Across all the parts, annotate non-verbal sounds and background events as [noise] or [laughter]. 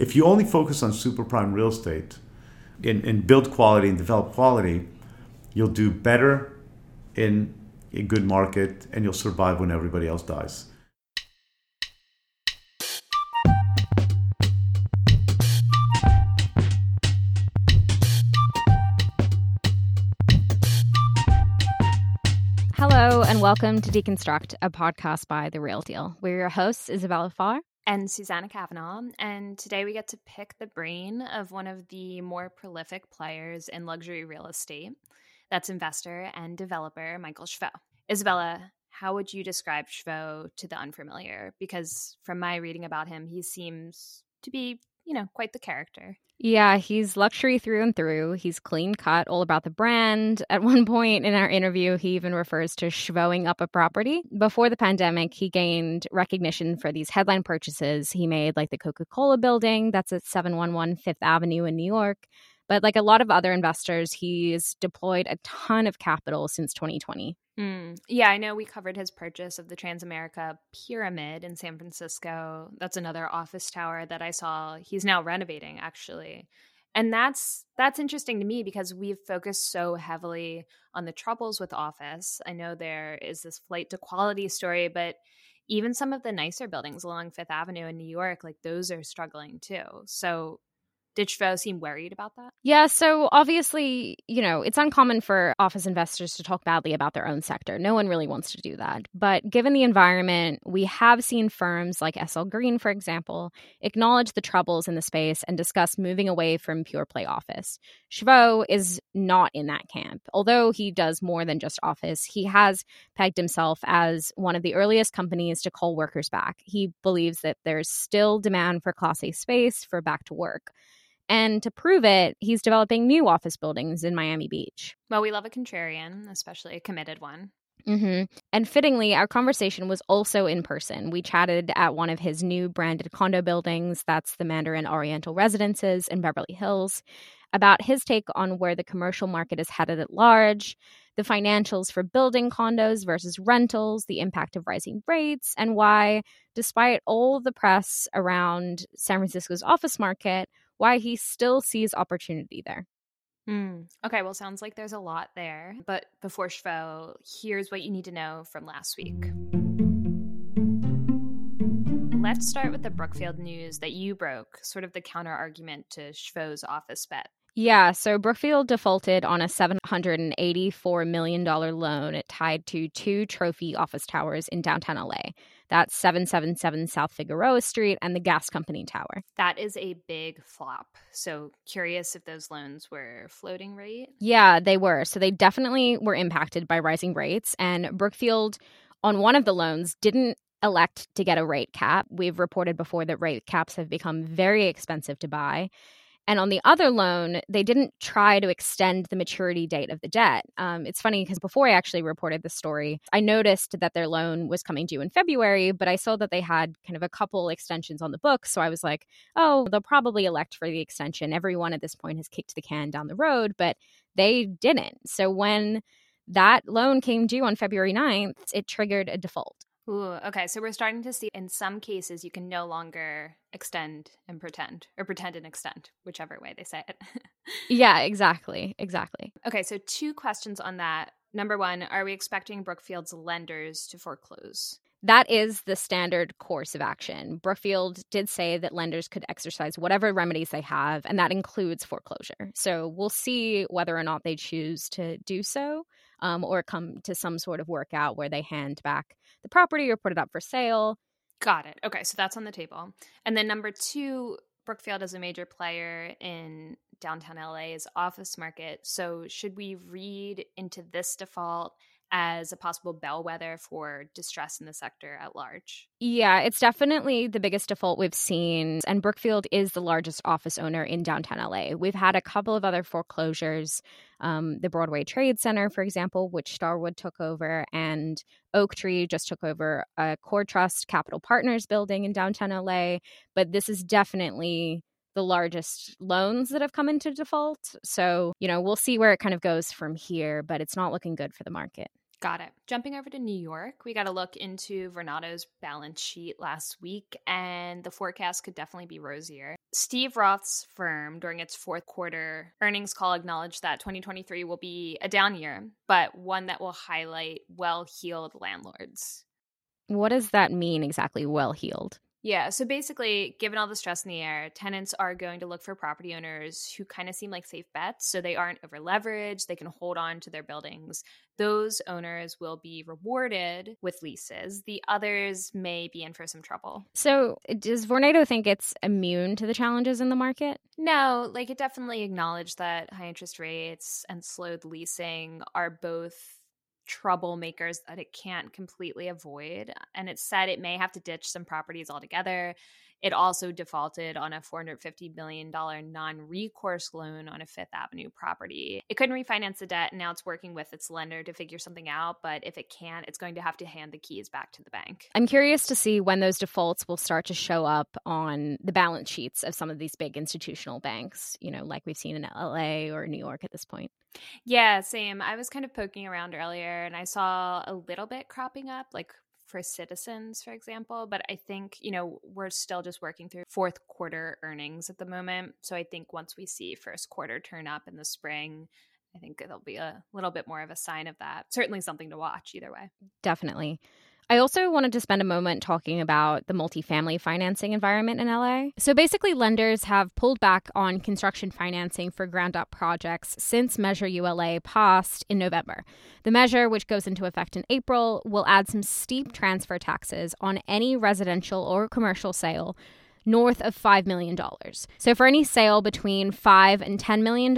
If you only focus on super prime real estate and, and build quality and develop quality, you'll do better in a good market and you'll survive when everybody else dies. Hello, and welcome to Deconstruct, a podcast by The Real Deal. We're your hosts, Isabella Farr and Susanna Kavanaugh. And today we get to pick the brain of one of the more prolific players in luxury real estate. That's investor and developer Michael Shvo. Isabella, how would you describe Shvo to the unfamiliar? Because from my reading about him, he seems to be, you know, quite the character. Yeah, he's luxury through and through. He's clean cut, all about the brand. At [laughs] one point in our interview, he even refers to shvowing up a property. Before the pandemic, he gained recognition for these headline purchases he made, like the Coca Cola building that's at 711 Fifth Avenue in New York. But like a lot of other investors, he's deployed a ton of capital since 2020. Mm. Yeah, I know we covered his purchase of the Transamerica Pyramid in San Francisco. That's another office tower that I saw. He's now renovating actually. And that's that's interesting to me because we've focused so heavily on the troubles with office. I know there is this flight to quality story, but even some of the nicer buildings along Fifth Avenue in New York, like those are struggling too. So did Shvo seem worried about that? Yeah, so obviously, you know, it's uncommon for office investors to talk badly about their own sector. No one really wants to do that. But given the environment, we have seen firms like SL Green, for example, acknowledge the troubles in the space and discuss moving away from pure play office. Shvo is not in that camp. Although he does more than just office, he has pegged himself as one of the earliest companies to call workers back. He believes that there's still demand for Class A space for back to work. And to prove it, he's developing new office buildings in Miami Beach. Well, we love a contrarian, especially a committed one. Mm-hmm. And fittingly, our conversation was also in person. We chatted at one of his new branded condo buildings, that's the Mandarin Oriental Residences in Beverly Hills, about his take on where the commercial market is headed at large, the financials for building condos versus rentals, the impact of rising rates, and why, despite all the press around San Francisco's office market, why he still sees opportunity there. Mm. Okay, well, sounds like there's a lot there. But before Shvo, here's what you need to know from last week. Let's start with the Brookfield news that you broke, sort of the counter argument to Shvo's office bet. Yeah, so Brookfield defaulted on a $784 million loan tied to two trophy office towers in downtown LA. That's 777 South Figueroa Street and the gas company tower. That is a big flop. So, curious if those loans were floating rate? Yeah, they were. So, they definitely were impacted by rising rates. And Brookfield, on one of the loans, didn't elect to get a rate cap. We've reported before that rate caps have become very expensive to buy. And on the other loan, they didn't try to extend the maturity date of the debt. Um, it's funny because before I actually reported the story, I noticed that their loan was coming due in February, but I saw that they had kind of a couple extensions on the book. So I was like, oh, they'll probably elect for the extension. Everyone at this point has kicked the can down the road, but they didn't. So when that loan came due on February 9th, it triggered a default. Ooh, okay. So we're starting to see in some cases you can no longer extend and pretend, or pretend and extend, whichever way they say it. [laughs] yeah, exactly. Exactly. Okay. So, two questions on that. Number one, are we expecting Brookfield's lenders to foreclose? That is the standard course of action. Brookfield did say that lenders could exercise whatever remedies they have, and that includes foreclosure. So we'll see whether or not they choose to do so um, or come to some sort of workout where they hand back the property or put it up for sale. Got it. Okay, so that's on the table. And then number two, Brookfield is a major player in downtown LA's office market. So should we read into this default as a possible bellwether for distress in the sector at large? Yeah, it's definitely the biggest default we've seen. And Brookfield is the largest office owner in downtown LA. We've had a couple of other foreclosures. Um, the Broadway Trade Center, for example, which Starwood took over, and Oaktree just took over a CoreTrust Capital Partners building in downtown LA. But this is definitely the largest loans that have come into default. So, you know, we'll see where it kind of goes from here, but it's not looking good for the market. Got it. Jumping over to New York, we got a look into Vornado's balance sheet last week, and the forecast could definitely be rosier. Steve Roth's firm, during its fourth quarter earnings call, acknowledged that 2023 will be a down year, but one that will highlight well heeled landlords. What does that mean exactly, well heeled? Yeah. So basically, given all the stress in the air, tenants are going to look for property owners who kind of seem like safe bets. So they aren't over leveraged. They can hold on to their buildings. Those owners will be rewarded with leases. The others may be in for some trouble. So eh, does Vornado think it's immune to the challenges in the market? No, like it definitely acknowledged that high interest rates and slowed leasing are both troublemakers that it can't completely avoid. And it said it may have to ditch some properties altogether. It also defaulted on a $450 million non recourse loan on a Fifth Avenue property. It couldn't refinance the debt, and now it's working with its lender to figure something out. But if it can't, it's going to have to hand the keys back to the bank. I'm curious to see when those defaults will start to show up on the balance sheets of some of these big institutional banks, you know, like we've seen in LA or New York at this point. Yeah, same. I was kind of poking around earlier and I saw a little bit cropping up, like for citizens, for example. But I think, you know, we're still just working through fourth quarter earnings at the moment. So I think once we see first quarter turn up in the spring, I think it'll be a little bit more of a sign of that. Certainly something to watch either way. Definitely. I also wanted to spend a moment talking about the multifamily financing environment in LA. So basically, lenders have pulled back on construction financing for ground up projects since Measure ULA passed in November. The measure, which goes into effect in April, will add some steep transfer taxes on any residential or commercial sale north of $5 million. So for any sale between 5 and $10 million,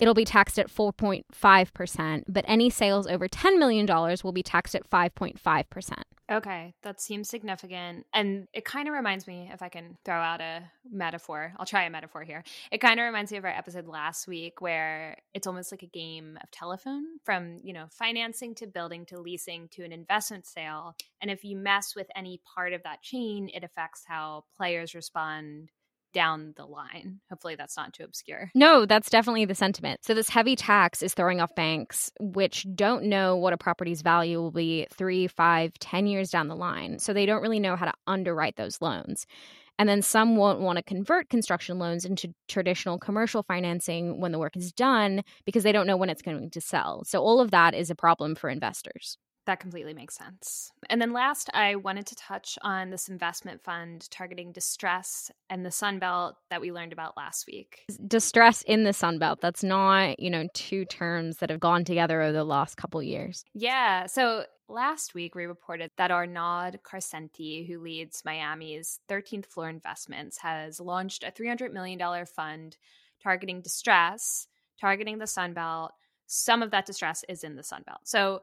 it'll be taxed at 4.5%, but any sales over $10 million will be taxed at 5.5%. Okay, that seems significant. And it kind of reminds me, if I can throw out a metaphor, I'll try a metaphor here. It kind of reminds me of our episode last week where it's almost like a game of telephone from, you know, financing to building to leasing to an investment sale. And if you mess with any part of that chain, it affects how players respond down the line. Hopefully, that's not too obscure. No, that's definitely the sentiment. So, this heavy tax is throwing off banks, which don't know what a property's value will be three, five, ten years down the line. So, they don't really know how to underwrite those loans. And then some won't want to convert construction loans into traditional commercial financing when the work is done because they don't know when it's going to sell. So, all of that is a problem for investors. That completely makes sense. And then last, I wanted to touch on this investment fund targeting distress and the Sunbelt that we learned about last week. Distress in the Sunbelt. That's not, you know, two terms that have gone together over the last couple years. Yeah. So last week we reported that Arnaud Karsenti, who leads Miami's 13th floor investments, has launched a $300 million fund targeting distress, targeting the Sunbelt. Some of that distress is in the Sunbelt. So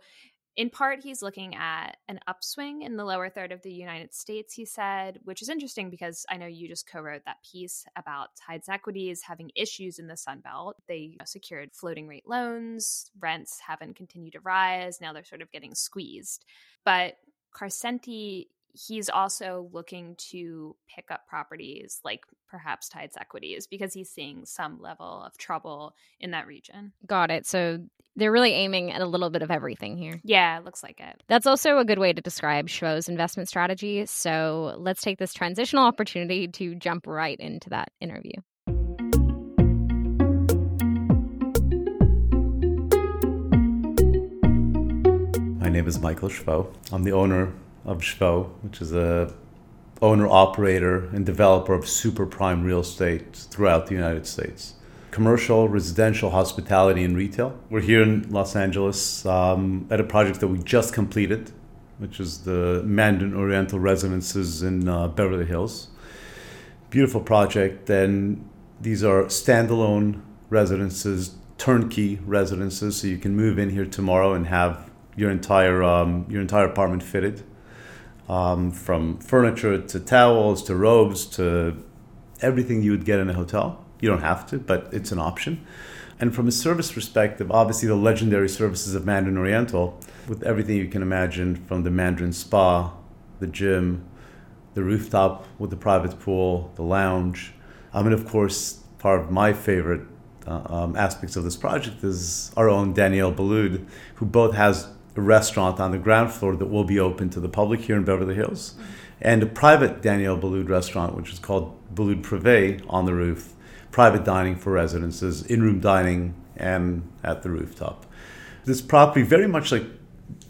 in part, he's looking at an upswing in the lower third of the United States, he said, which is interesting because I know you just co wrote that piece about Tides Equities having issues in the Sun Belt. They secured floating rate loans, rents haven't continued to rise. Now they're sort of getting squeezed. But Karsenti, he's also looking to pick up properties like perhaps Tides Equities because he's seeing some level of trouble in that region. Got it. So they're really aiming at a little bit of everything here. Yeah, it looks like it. That's also a good way to describe Shvo's investment strategy. So let's take this transitional opportunity to jump right into that interview. My name is Michael Shvo. I'm the owner of Shvo, which is a owner operator and developer of super prime real estate throughout the United States commercial, residential, hospitality, and retail. We're here in Los Angeles um, at a project that we just completed, which is the Mandarin Oriental Residences in uh, Beverly Hills. Beautiful project, and these are standalone residences, turnkey residences, so you can move in here tomorrow and have your entire um, your entire apartment fitted, um, from furniture to towels to robes to everything you would get in a hotel you don't have to, but it's an option. And from a service perspective, obviously the legendary services of Mandarin Oriental, with everything you can imagine from the Mandarin spa, the gym, the rooftop with the private pool, the lounge. I mean, of course, part of my favorite uh, um, aspects of this project is our own Daniel Boulud, who both has a restaurant on the ground floor that will be open to the public here in Beverly Hills, and a private Daniel Boulud restaurant, which is called Boulud Privé, on the roof. Private dining for residences, in room dining, and at the rooftop. This property, very much like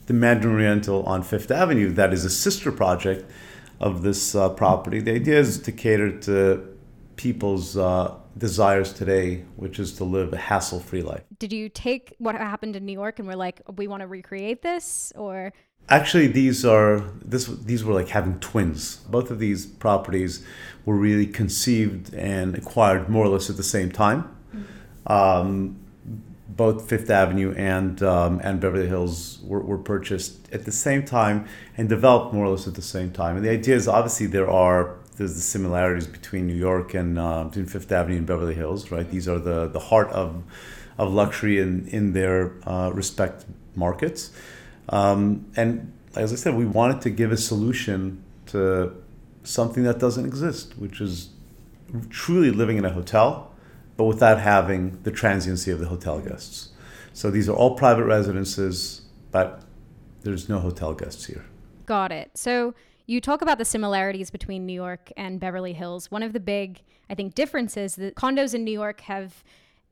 the Mandarin Oriental on Fifth Avenue, that is a sister project of this uh, property. The idea is to cater to people's uh, desires today, which is to live a hassle free life. Did you take what happened in New York and we're like, we want to recreate this? Or Actually, these are this. These were like having twins. Both of these properties were really conceived and acquired more or less at the same time. Mm-hmm. Um, both Fifth Avenue and um, and Beverly Hills were, were purchased at the same time and developed more or less at the same time. And the idea is obviously there are there's the similarities between New York and uh, between Fifth Avenue and Beverly Hills, right? These are the the heart of of luxury in in their uh, respect markets. Um, and as I said, we wanted to give a solution to something that doesn't exist, which is truly living in a hotel, but without having the transiency of the hotel guests. So these are all private residences, but there's no hotel guests here. Got it. So you talk about the similarities between New York and Beverly Hills. One of the big, I think, differences that condos in New York have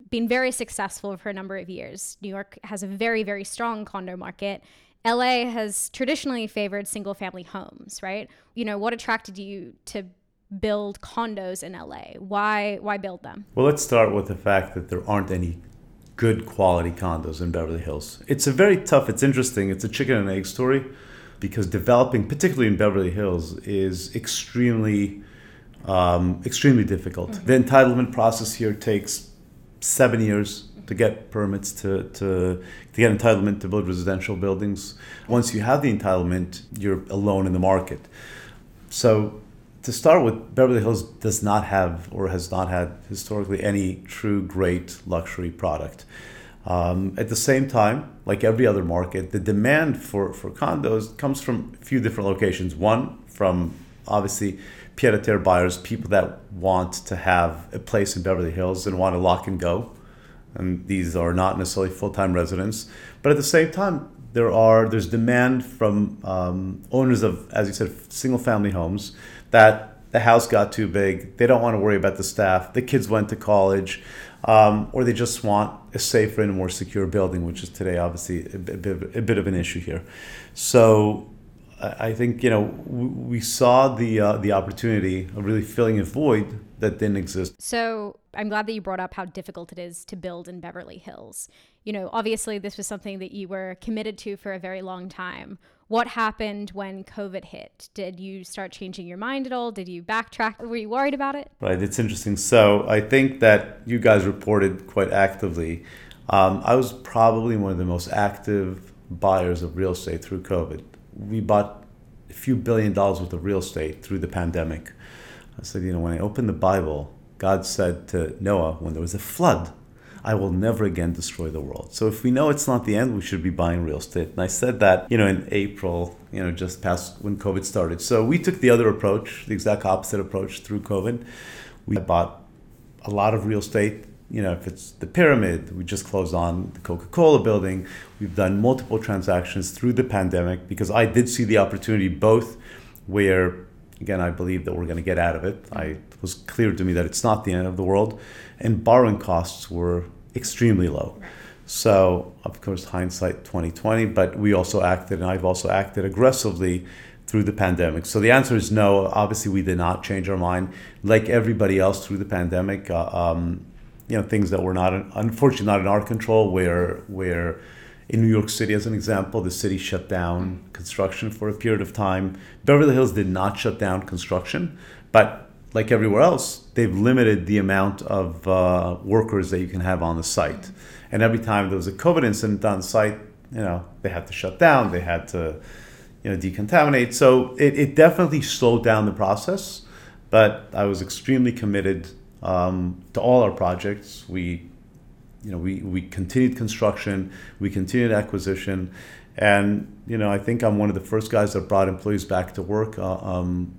been very successful for a number of years. New York has a very, very strong condo market. LA has traditionally favored single family homes, right? You know, what attracted you to build condos in LA? Why why build them? Well, let's start with the fact that there aren't any good quality condos in Beverly Hills. It's a very tough, it's interesting, it's a chicken and egg story because developing particularly in Beverly Hills is extremely um, extremely difficult. Mm-hmm. The entitlement process here takes 7 years to get permits to, to, to get entitlement to build residential buildings. Once you have the entitlement, you're alone in the market. So to start with, Beverly Hills does not have or has not had historically any true great luxury product. Um, at the same time, like every other market, the demand for, for condos comes from a few different locations. One, from obviously pied a terre buyers, people that want to have a place in Beverly Hills and want to lock and go and these are not necessarily full-time residents. But at the same time, there are there's demand from um, owners of, as you said, single-family homes that the house got too big. They don't want to worry about the staff. The kids went to college, um, or they just want a safer and more secure building, which is today obviously a, bit, a bit of an issue here. So I think you know we saw the uh, the opportunity of really filling a void that didn't exist. So I'm glad that you brought up how difficult it is to build in Beverly Hills. You know, obviously this was something that you were committed to for a very long time. What happened when COVID hit? Did you start changing your mind at all? Did you backtrack? Were you worried about it? Right, it's interesting. So I think that you guys reported quite actively. Um, I was probably one of the most active buyers of real estate through COVID. We bought a few billion dollars worth of real estate through the pandemic. I said, you know, when I opened the Bible, God said to Noah when there was a flood, I will never again destroy the world. So if we know it's not the end, we should be buying real estate. And I said that, you know, in April, you know, just past when COVID started. So we took the other approach, the exact opposite approach through COVID. We bought a lot of real estate. You know, if it's the pyramid, we just closed on the Coca Cola building. We've done multiple transactions through the pandemic because I did see the opportunity both where again, I believe that we're going to get out of it. I, it was clear to me that it's not the end of the world, and borrowing costs were extremely low. So, of course, hindsight 2020, but we also acted, and I've also acted aggressively through the pandemic. So the answer is no. Obviously, we did not change our mind. Like everybody else through the pandemic, uh, um, you know, things that were not, unfortunately, not in our control, where where in New York City, as an example, the city shut down construction for a period of time. Beverly Hills did not shut down construction, but like everywhere else, they've limited the amount of uh, workers that you can have on the site. And every time there was a COVID incident on site, you know, they had to shut down, they had to, you know, decontaminate. So it, it definitely slowed down the process. But I was extremely committed um, to all our projects. We you know, we, we continued construction, we continued acquisition, and you know, I think I'm one of the first guys that brought employees back to work. Uh, um,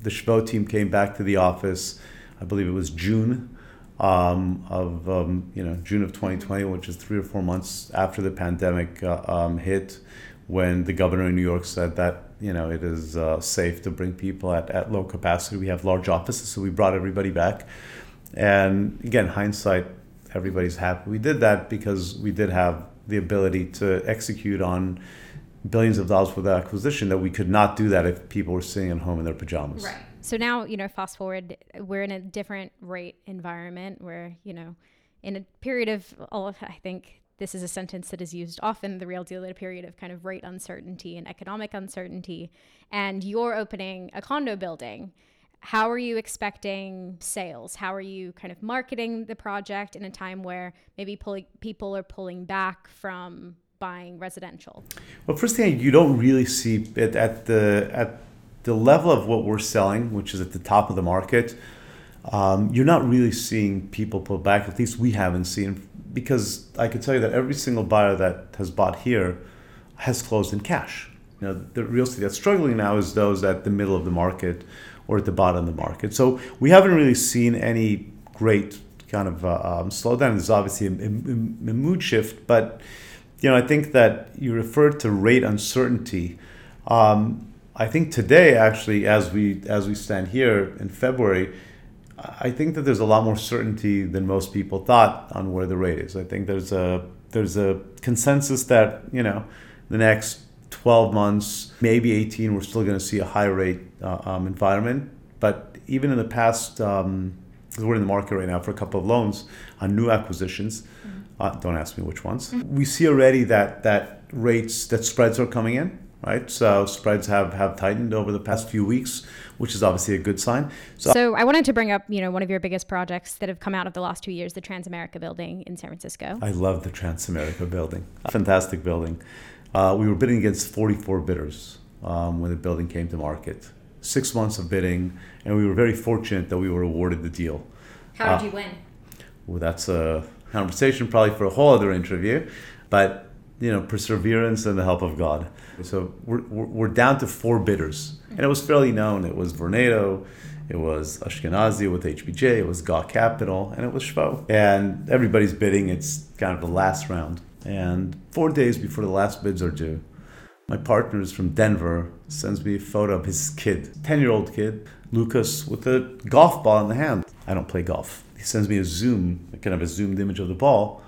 the Shvo team came back to the office, I believe it was June um, of um, you know June of 2020, which is three or four months after the pandemic uh, um, hit. when the governor in New York said that you know it is uh, safe to bring people at, at low capacity. We have large offices, so we brought everybody back. And again, hindsight, everybody's happy. We did that because we did have the ability to execute on billions of dollars for the acquisition that we could not do that if people were sitting at home in their pajamas. Right. So now, you know, fast forward, we're in a different rate environment where, you know, in a period of, I think this is a sentence that is used often, the real deal at a period of kind of rate uncertainty and economic uncertainty. And you're opening a condo building. How are you expecting sales? How are you kind of marketing the project in a time where maybe people are pulling back from buying residential? Well, first thing you don't really see at the at the level of what we're selling, which is at the top of the market. Um, you're not really seeing people pull back. At least we haven't seen, because I can tell you that every single buyer that has bought here has closed in cash. You know, the real estate that's struggling now is those at the middle of the market or at the bottom of the market. So we haven't really seen any great kind of uh, um, slowdown. There's obviously a, a, a mood shift, but you know, I think that you referred to rate uncertainty. Um, I think today, actually, as we as we stand here in February, I think that there's a lot more certainty than most people thought on where the rate is. I think there's a there's a consensus that you know the next 12 months, maybe 18, we're still going to see a high rate uh, um, environment. But even in the past, um, we're in the market right now for a couple of loans on new acquisitions. Mm-hmm. Uh, don't ask me which ones. Mm-hmm. We see already that that rates that spreads are coming in, right? So spreads have have tightened over the past few weeks, which is obviously a good sign. So, so I wanted to bring up, you know, one of your biggest projects that have come out of the last two years, the Transamerica building in San Francisco. I love the Transamerica building. Fantastic building. Uh, we were bidding against 44 bidders um, when the building came to market. Six months of bidding, and we were very fortunate that we were awarded the deal. How did uh, you win? Well, that's a conversation probably for a whole other interview, but you know, perseverance and the help of God. So we're, we're down to four bidders, and it was fairly known. It was Vornado, it was Ashkenazy with HBJ, it was Gaw Capital, and it was Shvo. And everybody's bidding. It's kind of the last round. And four days before the last bids are due, my partner is from Denver sends me a photo of his kid, 10 year old kid, Lucas, with a golf ball in the hand. I don't play golf. He sends me a zoom, kind of a zoomed image of the ball.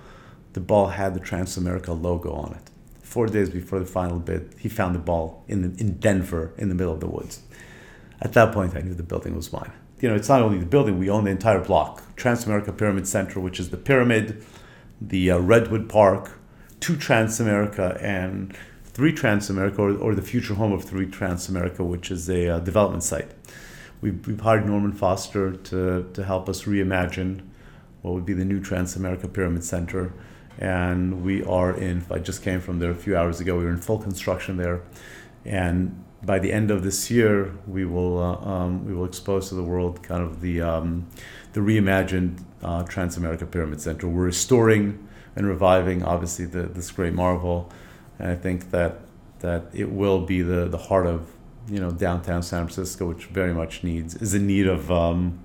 The ball had the Transamerica logo on it. Four days before the final bid, he found the ball in, the, in Denver in the middle of the woods. At that point, I knew the building was mine. You know, it's not only the building, we own the entire block. Transamerica Pyramid Center, which is the pyramid, the uh, Redwood Park, two Transamerica and three Transamerica, or, or the future home of three Transamerica, which is a uh, development site. We've, we've hired Norman Foster to, to help us reimagine what would be the new Transamerica Pyramid Center. And we are in, I just came from there a few hours ago, we were in full construction there. And by the end of this year, we will, uh, um, we will expose to the world kind of the, um, the reimagined uh, Transamerica Pyramid Center. We're restoring and reviving, obviously, the, this great marvel. And I think that that it will be the, the heart of you know downtown San Francisco, which very much needs is in need of um,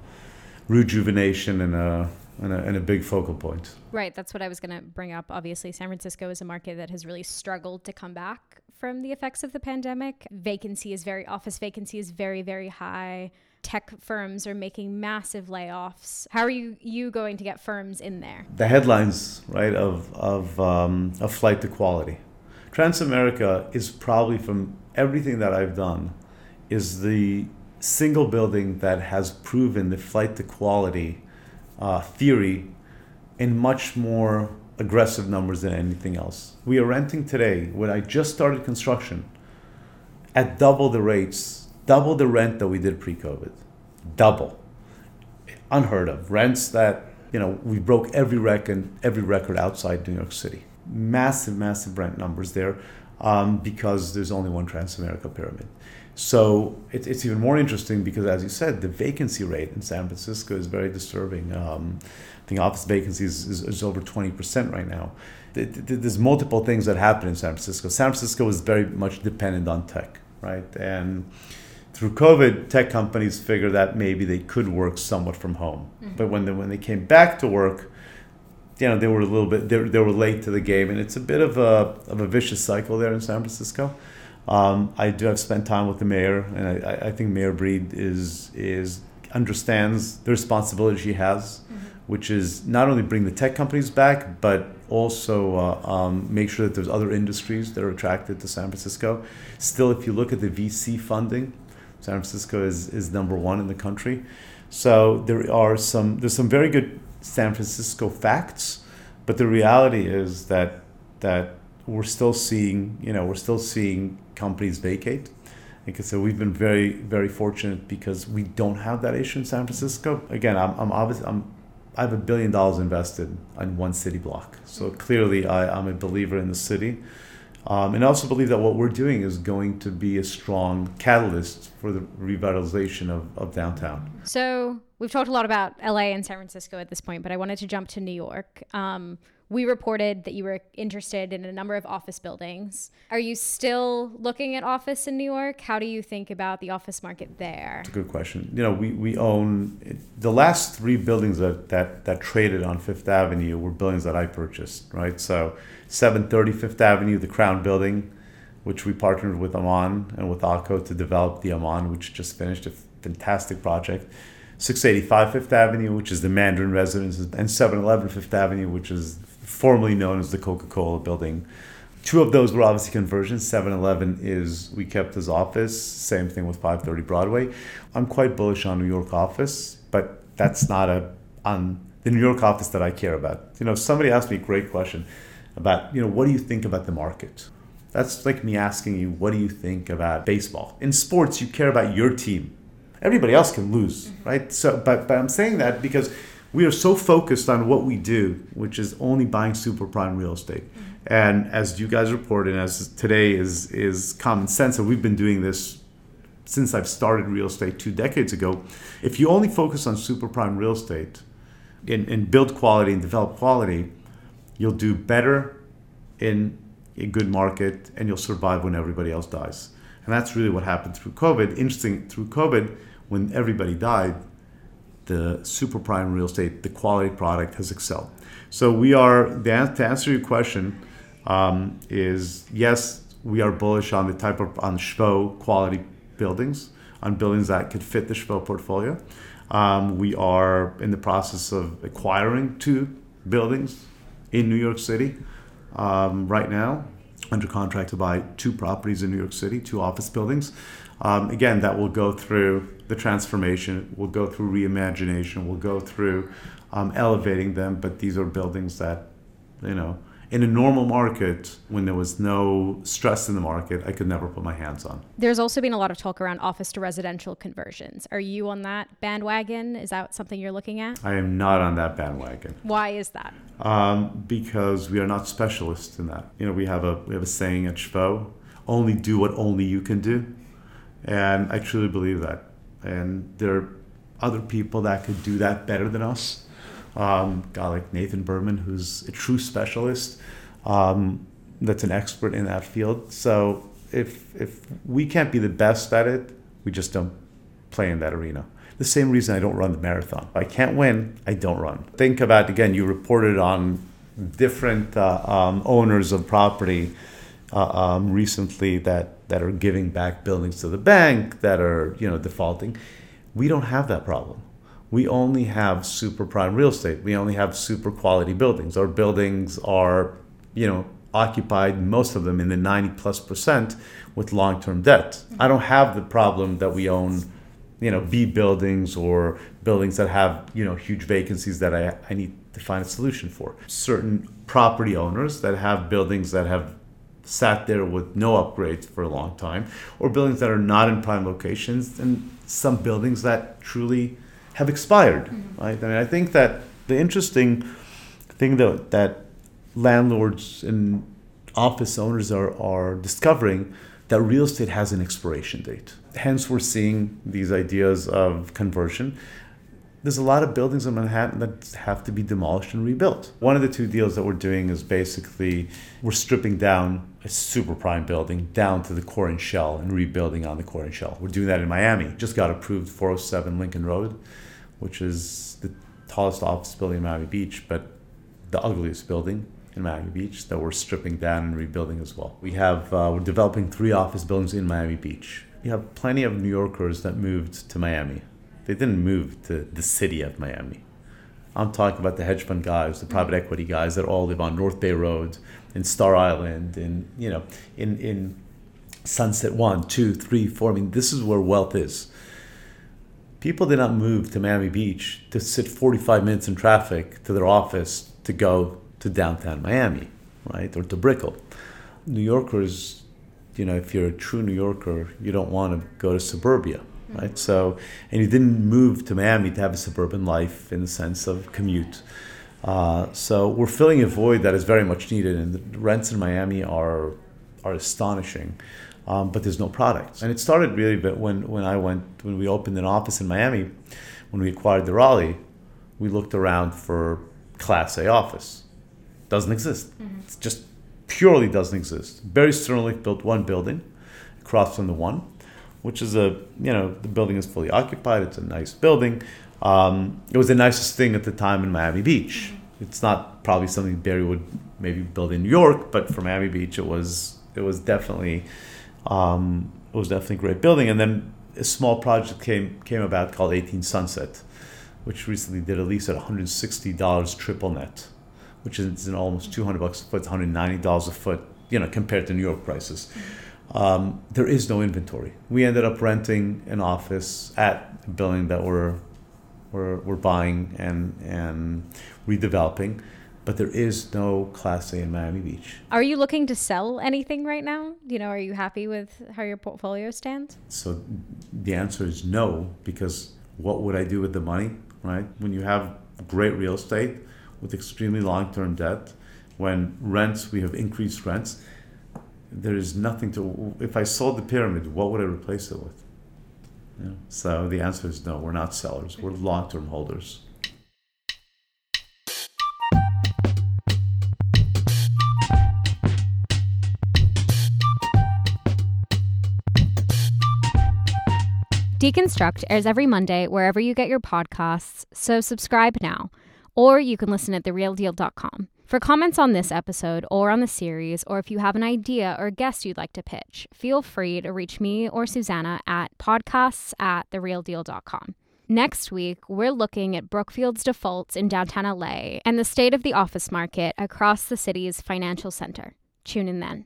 rejuvenation and a, and a and a big focal point. Right, that's what I was going to bring up. Obviously, San Francisco is a market that has really struggled to come back from the effects of the pandemic. Vacancy is very office vacancy is very very high tech firms are making massive layoffs. How are you you going to get firms in there? The headlines, right, of of um, of flight to quality. Transamerica is probably from everything that I've done, is the single building that has proven the flight to quality uh, theory in much more aggressive numbers than anything else. We are renting today, when I just started construction, at double the rates double the rent that we did pre-COVID. Double. Unheard of. Rents that, you know, we broke every record, every record outside New York City. Massive, massive rent numbers there um, because there's only one Transamerica pyramid. So it, it's even more interesting because, as you said, the vacancy rate in San Francisco is very disturbing. Um, I think office vacancies is, is, over 20% right now. There's multiple things that happen in San Francisco. San Francisco is very much dependent on tech, right? And through COVID, tech companies figured that maybe they could work somewhat from home. Mm-hmm. But when they, when they came back to work, you know, they were a little bit they, they were late to the game, and it's a bit of a of a vicious cycle there in San Francisco. Um, I do have spent time with the mayor, and I, I think Mayor Breed is is understands the responsibility she has, mm-hmm. which is not only bring the tech companies back, but also uh, um, make sure that there's other industries that are attracted to San Francisco. Still, if you look at the VC funding, San Francisco is, is number one in the country. So there are some there's some very good San Francisco facts, but the reality is that that we're still seeing you know we're still seeing companies vacate. Like I said, we've been very very fortunate because we don't have that issue in San Francisco. Again, I'm I'm obviously I'm I have a billion dollars invested in one city block. So clearly, I, I'm a believer in the city. Um, and I also believe that what we're doing is going to be a strong catalyst for the revitalization of, of downtown. So we've talked a lot about LA and San Francisco at this point, but I wanted to jump to New York. Um, we reported that you were interested in a number of office buildings. Are you still looking at office in New York? How do you think about the office market there? It's a good question. You know, we, we own the last three buildings that, that, that traded on Fifth Avenue were buildings that I purchased, right? So 730 Fifth Avenue, the Crown Building, which we partnered with Aman and with ALCO to develop the Aman, which just finished a fantastic project. 685 Fifth Avenue, which is the Mandarin Residences, and 711 Fifth Avenue, which is formerly known as the Coca Cola building. Two of those were obviously conversions. 7 Eleven is we kept as office. Same thing with 530 Broadway. I'm quite bullish on New York office, but that's not a on the New York office that I care about. You know, somebody asked me a great question about, you know, what do you think about the market? That's like me asking you, what do you think about baseball? In sports, you care about your team. Everybody else can lose, mm-hmm. right? So, but, but I'm saying that because we are so focused on what we do, which is only buying super prime real estate. Mm-hmm. And as you guys reported, as today is is common sense, and we've been doing this since I've started real estate two decades ago. If you only focus on super prime real estate and, and build quality and develop quality, you'll do better in a good market and you'll survive when everybody else dies. And that's really what happened through COVID. Interesting, through COVID, when everybody died, the super prime real estate, the quality product has excelled. So we are, to answer your question, um, is yes, we are bullish on the type of, on SHVO quality buildings, on buildings that could fit the SHVO portfolio. Um, we are in the process of acquiring two buildings in New York City um, right now, under contract to buy two properties in New York City, two office buildings. Um, again, that will go through the transformation, we'll go through reimagination, we'll go through um, elevating them. But these are buildings that, you know, in a normal market, when there was no stress in the market, I could never put my hands on. There's also been a lot of talk around office to residential conversions. Are you on that bandwagon? Is that something you're looking at? I am not on that bandwagon. Why is that? Um, because we are not specialists in that. You know, we have a we have a saying at SHVO, only do what only you can do. And I truly believe that. And there are other people that could do that better than us. Um, guy like Nathan Berman, who's a true specialist, um, that's an expert in that field. So if if we can't be the best at it, we just don't play in that arena. The same reason I don't run the marathon. If I can't win, I don't run. Think about again. You reported on different uh, um, owners of property uh, um, recently that that are giving back buildings to the bank that are you know defaulting. We don't have that problem. We only have super prime real estate. We only have super quality buildings. Our buildings are you know occupied most of them in the 90 plus percent with long-term debt. I don't have the problem that we own you know B buildings or buildings that have you know huge vacancies that I, I need to find a solution for. Certain property owners that have buildings that have sat there with no upgrades for a long time, or buildings that are not in prime locations, and some buildings that truly have expired. Mm-hmm. Right? I mean, I think that the interesting thing that that landlords and office owners are, are discovering that real estate has an expiration date. Hence, we're seeing these ideas of conversion there's a lot of buildings in Manhattan that have to be demolished and rebuilt. One of the two deals that we're doing is basically we're stripping down a super prime building down to the core and shell and rebuilding on the core and shell. We're doing that in Miami. Just got approved 407 Lincoln Road, which is the tallest office building in Miami Beach, but the ugliest building in Miami Beach that we're stripping down and rebuilding as well. We have uh, we're developing three office buildings in Miami Beach. You have plenty of New Yorkers that moved to Miami. They didn't move to the city of Miami. I'm talking about the hedge fund guys, the private equity guys that all live on North Bay Road, in Star Island, in you know, in in Sunset One, Two, Three, Four. I mean, this is where wealth is. People did not move to Miami Beach to sit 45 minutes in traffic to their office to go to downtown Miami, right, or to Brickell. New Yorkers, you know, if you're a true New Yorker, you don't want to go to suburbia, right? Mm-hmm. So, and you didn't move to Miami to have a suburban life in the sense of commute. Uh, so we're filling a void that is very much needed, and the rents in Miami are are astonishing. Um, but there's no product, and it started really. But when when I went when we opened an office in Miami, when we acquired the Raleigh, we looked around for Class A office. Doesn't exist. Mm-hmm. It just purely doesn't exist. Barry Sternlicht built one building across from the one, which is a you know the building is fully occupied. It's a nice building. Um, it was the nicest thing at the time in Miami Beach. Mm-hmm. It's not probably something Barry would maybe build in New York, but for Miami Beach, it was it was definitely um, it was definitely a great building. And then a small project came came about called 18 Sunset, which recently did a lease at 160 dollars triple net, which is an almost 200 bucks a foot, 190 dollars a foot, you know, compared to New York prices. Mm-hmm um, there is no inventory. We ended up renting an office at a building that we're, we're, we're buying and, and redeveloping, but there is no Class A in Miami Beach. Are you looking to sell anything right now? You know, are you happy with how your portfolio stands? So the answer is no, because what would I do with the money, right? When you have great real estate with extremely long term debt, when rents, we have increased rents there is nothing to. If I sold the pyramid, what would I replace it with? So the answer is no. We're not sellers. We're long-term holders. Deconstruct airs every Monday wherever you get your podcasts, so subscribe now. Or you can listen at therealdeal.com. For comments on this episode or on the series, or if you have an idea or a guest you'd like to pitch, feel free to reach me or Susanna at podcasts at therealdeal.com. Next week, we're looking at Brookfield's defaults in downtown LA and the state of the office market across the city's financial center. Tune in then.